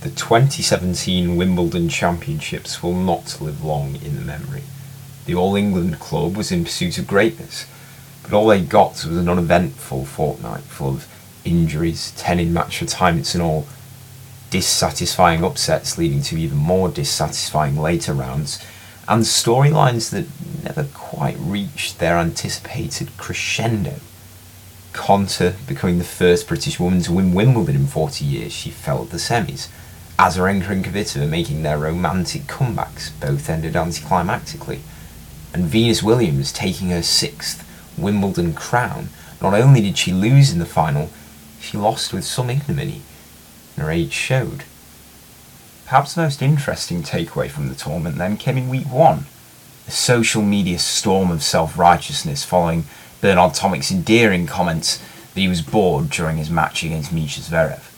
The 2017 Wimbledon Championships will not live long in the memory. The All England club was in pursuit of greatness, but all they got was an uneventful fortnight full of injuries, 10 in match retirements, and all dissatisfying upsets leading to even more dissatisfying later rounds, and storylines that never quite reached their anticipated crescendo. Konta becoming the first British woman to win Wimbledon in 40 years, she fell at the semis. Azarenka and Kvitova making their romantic comebacks, both ended anticlimactically. And Venus Williams taking her sixth Wimbledon crown. Not only did she lose in the final, she lost with some ignominy, and her age showed. Perhaps the most interesting takeaway from the tournament then came in week one. A social media storm of self righteousness following Bernard Tomic's endearing comments that he was bored during his match against Mischa Zverev.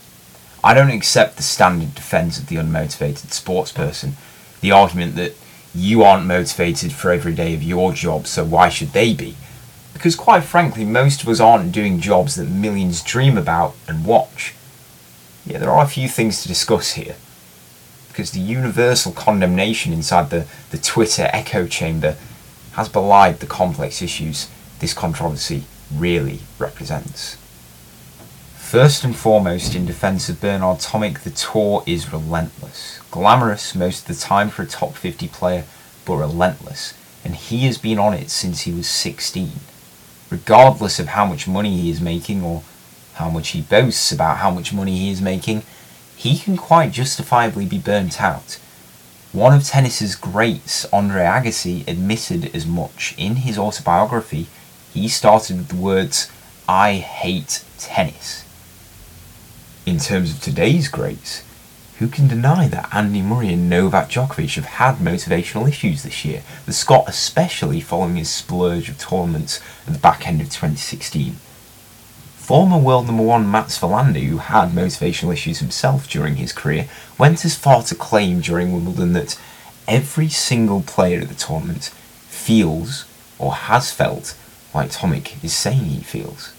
I don't accept the standard defence of the unmotivated sportsperson, the argument that you aren't motivated for every day of your job, so why should they be? Because quite frankly, most of us aren't doing jobs that millions dream about and watch. Yeah, there are a few things to discuss here. Because the universal condemnation inside the, the Twitter echo chamber has belied the complex issues this controversy really represents. First and foremost, in defence of Bernard Tomic, the tour is relentless. Glamorous most of the time for a top 50 player, but relentless. And he has been on it since he was 16. Regardless of how much money he is making or how much he boasts about how much money he is making, he can quite justifiably be burnt out. One of tennis's greats, Andre Agassi, admitted as much in his autobiography he started with the words, I hate tennis. In terms of today's greats, who can deny that Andy Murray and Novak Djokovic have had motivational issues this year, the Scot especially following his splurge of tournaments at the back end of 2016? Former world number one Mats Wilander, who had motivational issues himself during his career, went as far to claim during Wimbledon that every single player at the tournament feels or has felt like Tomic is saying he feels.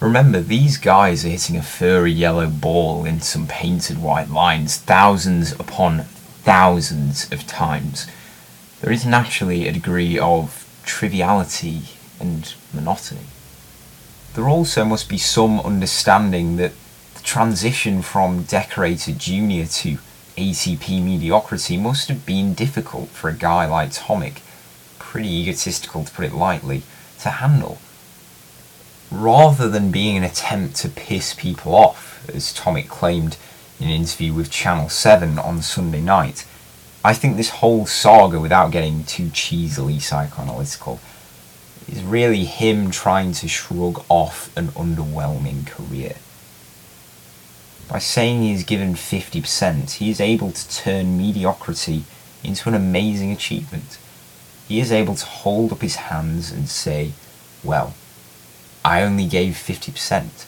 Remember, these guys are hitting a furry yellow ball in some painted white lines thousands upon thousands of times. There is naturally a degree of triviality and monotony. There also must be some understanding that the transition from decorated junior to ATP mediocrity must have been difficult for a guy like Tomic, pretty egotistical to put it lightly to handle. Rather than being an attempt to piss people off, as Tomic claimed in an interview with Channel 7 on Sunday night, I think this whole saga, without getting too cheesily psychoanalytical, is really him trying to shrug off an underwhelming career. By saying he is given 50%, he is able to turn mediocrity into an amazing achievement he is able to hold up his hands and say, Well, I only gave 50%.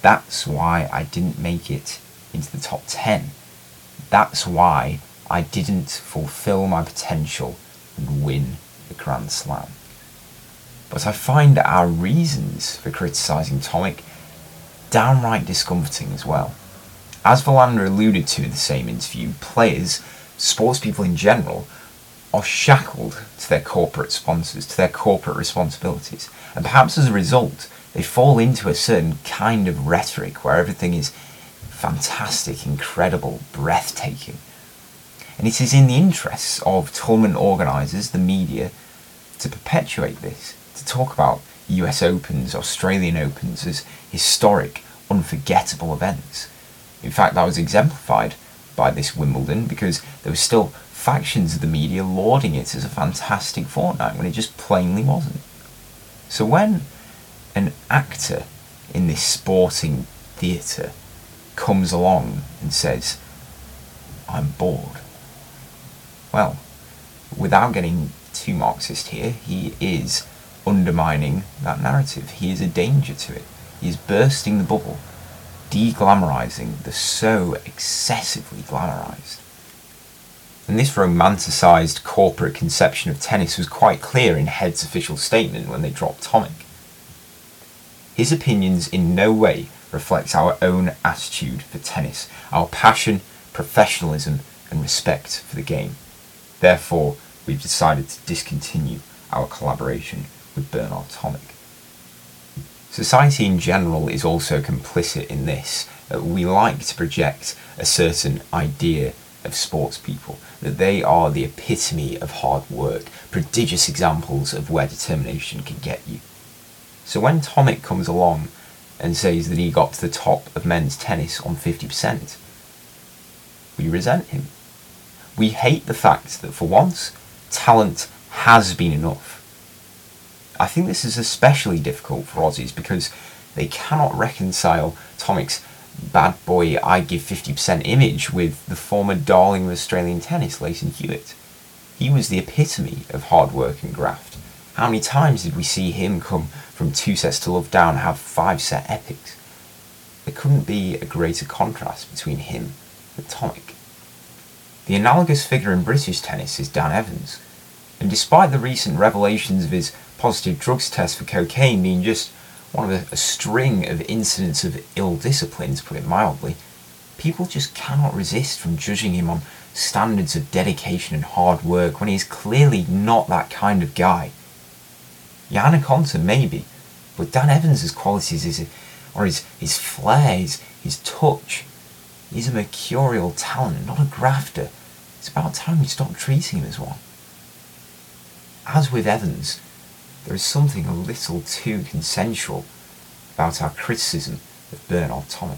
That's why I didn't make it into the top 10. That's why I didn't fulfill my potential and win the Grand Slam. But I find our reasons for criticising Tomic downright discomforting as well. As Wilander alluded to in the same interview, players, sports people in general, are shackled to their corporate sponsors, to their corporate responsibilities. And perhaps as a result, they fall into a certain kind of rhetoric where everything is fantastic, incredible, breathtaking. And it is in the interests of tournament organisers, the media, to perpetuate this, to talk about US Opens, Australian Opens as historic, unforgettable events. In fact, that was exemplified by this Wimbledon because there was still factions of the media lauding it as a fantastic fortnight when it just plainly wasn't. So when an actor in this sporting theatre comes along and says, I'm bored, well, without getting too Marxist here, he is undermining that narrative. He is a danger to it. He is bursting the bubble, de-glamorizing the so excessively glamorized. And this romanticised corporate conception of tennis was quite clear in Head's official statement when they dropped Tomic. His opinions in no way reflects our own attitude for tennis, our passion, professionalism, and respect for the game. Therefore, we've decided to discontinue our collaboration with Bernard Tomic. Society in general is also complicit in this. We like to project a certain idea of sports people, that they are the epitome of hard work, prodigious examples of where determination can get you. So when Tomic comes along and says that he got to the top of men's tennis on 50%, we resent him. We hate the fact that for once, talent has been enough. I think this is especially difficult for Aussies because they cannot reconcile Tomic's bad boy I give 50% image with the former darling of Australian tennis, Lleyton Hewitt. He was the epitome of hard work and graft. How many times did we see him come from two sets to love down and have five set epics? There couldn't be a greater contrast between him and Tomic. The analogous figure in British tennis is Dan Evans, and despite the recent revelations of his positive drugs test for cocaine being just one of a, a string of incidents of ill discipline, to put it mildly, people just cannot resist from judging him on standards of dedication and hard work when he is clearly not that kind of guy. Jan Konta maybe, but Dan Evans' qualities is, or his, his flair, his, his touch, he's a mercurial talent, not a grafter. It's about time we stop treating him as one. As with Evans, there is something a little too consensual about our criticism of Bernard Tomic.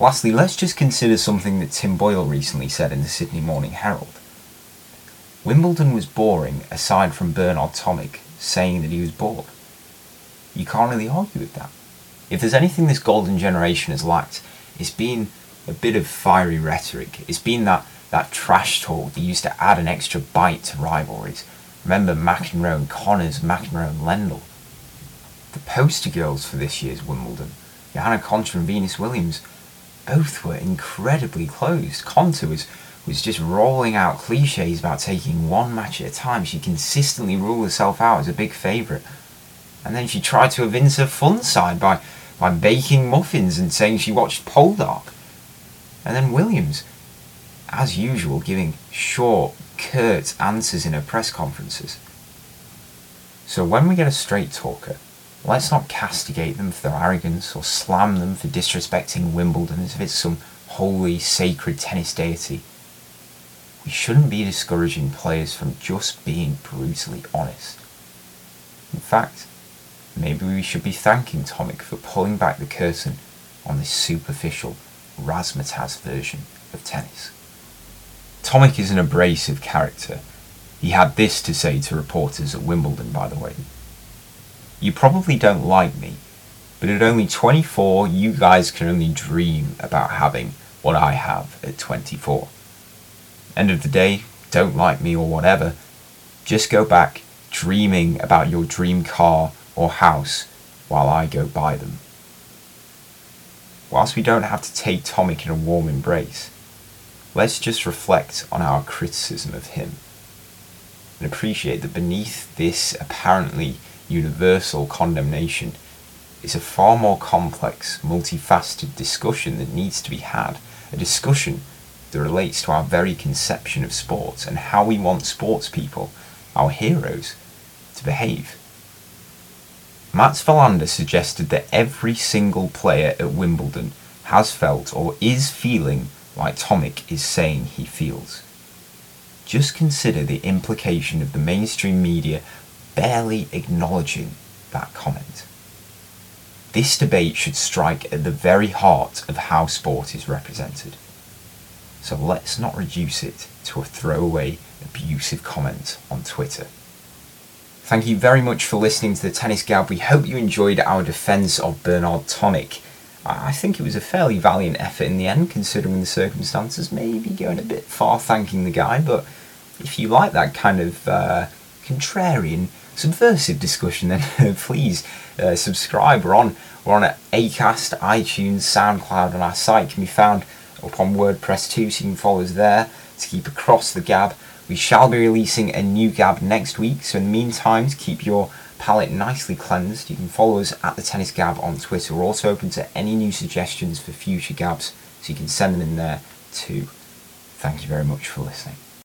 Lastly, let's just consider something that Tim Boyle recently said in the Sydney Morning Herald. Wimbledon was boring aside from Bernard Tomic saying that he was bored. You can't really argue with that. If there's anything this golden generation has lacked, it's been a bit of fiery rhetoric. It's been that, that trash talk that used to add an extra bite to rivalries, Remember McEnroe and Connors, McEnroe and Lendl. The poster girls for this year's Wimbledon, Johanna Konta and Venus Williams, both were incredibly closed. Konta was, was just rolling out cliches about taking one match at a time. She consistently ruled herself out as a big favourite. And then she tried to evince her fun side by, by baking muffins and saying she watched Poldark. And then Williams, as usual, giving short, curt answers in her press conferences. So when we get a straight talker, let's not castigate them for their arrogance or slam them for disrespecting Wimbledon as if it's some holy, sacred tennis deity. We shouldn't be discouraging players from just being brutally honest. In fact, maybe we should be thanking Tomic for pulling back the curtain on this superficial razzmatazz version of tennis. Tomic is an abrasive character. He had this to say to reporters at Wimbledon, by the way. You probably don't like me, but at only 24, you guys can only dream about having what I have at 24. End of the day, don't like me or whatever, just go back dreaming about your dream car or house while I go buy them. Whilst we don't have to take Tomic in a warm embrace, let's just reflect on our criticism of him and appreciate that beneath this apparently universal condemnation is a far more complex, multifaceted discussion that needs to be had. A discussion that relates to our very conception of sports and how we want sports people, our heroes, to behave. Mats Wilander suggested that every single player at Wimbledon has felt or is feeling like Tomic is saying he feels. Just consider the implication of the mainstream media barely acknowledging that comment. This debate should strike at the very heart of how sport is represented. So let's not reduce it to a throwaway, abusive comment on Twitter. Thank you very much for listening to the Tennis Gab. We hope you enjoyed our defence of Bernard Tomic. I think it was a fairly valiant effort in the end, considering the circumstances. Maybe going a bit far thanking the guy, but if you like that kind of uh, contrarian, subversive discussion, then please uh, subscribe. We're on we're on Acast, iTunes, SoundCloud, and our site can be found up on WordPress too, so you can follow us there to keep across the gab. We shall be releasing a new gab next week, so in the meantime, to keep your palate nicely cleansed. You can follow us at the Tennis Gab on Twitter. We're also open to any new suggestions for future Gabs, so you can send them in there too. Thank you very much for listening.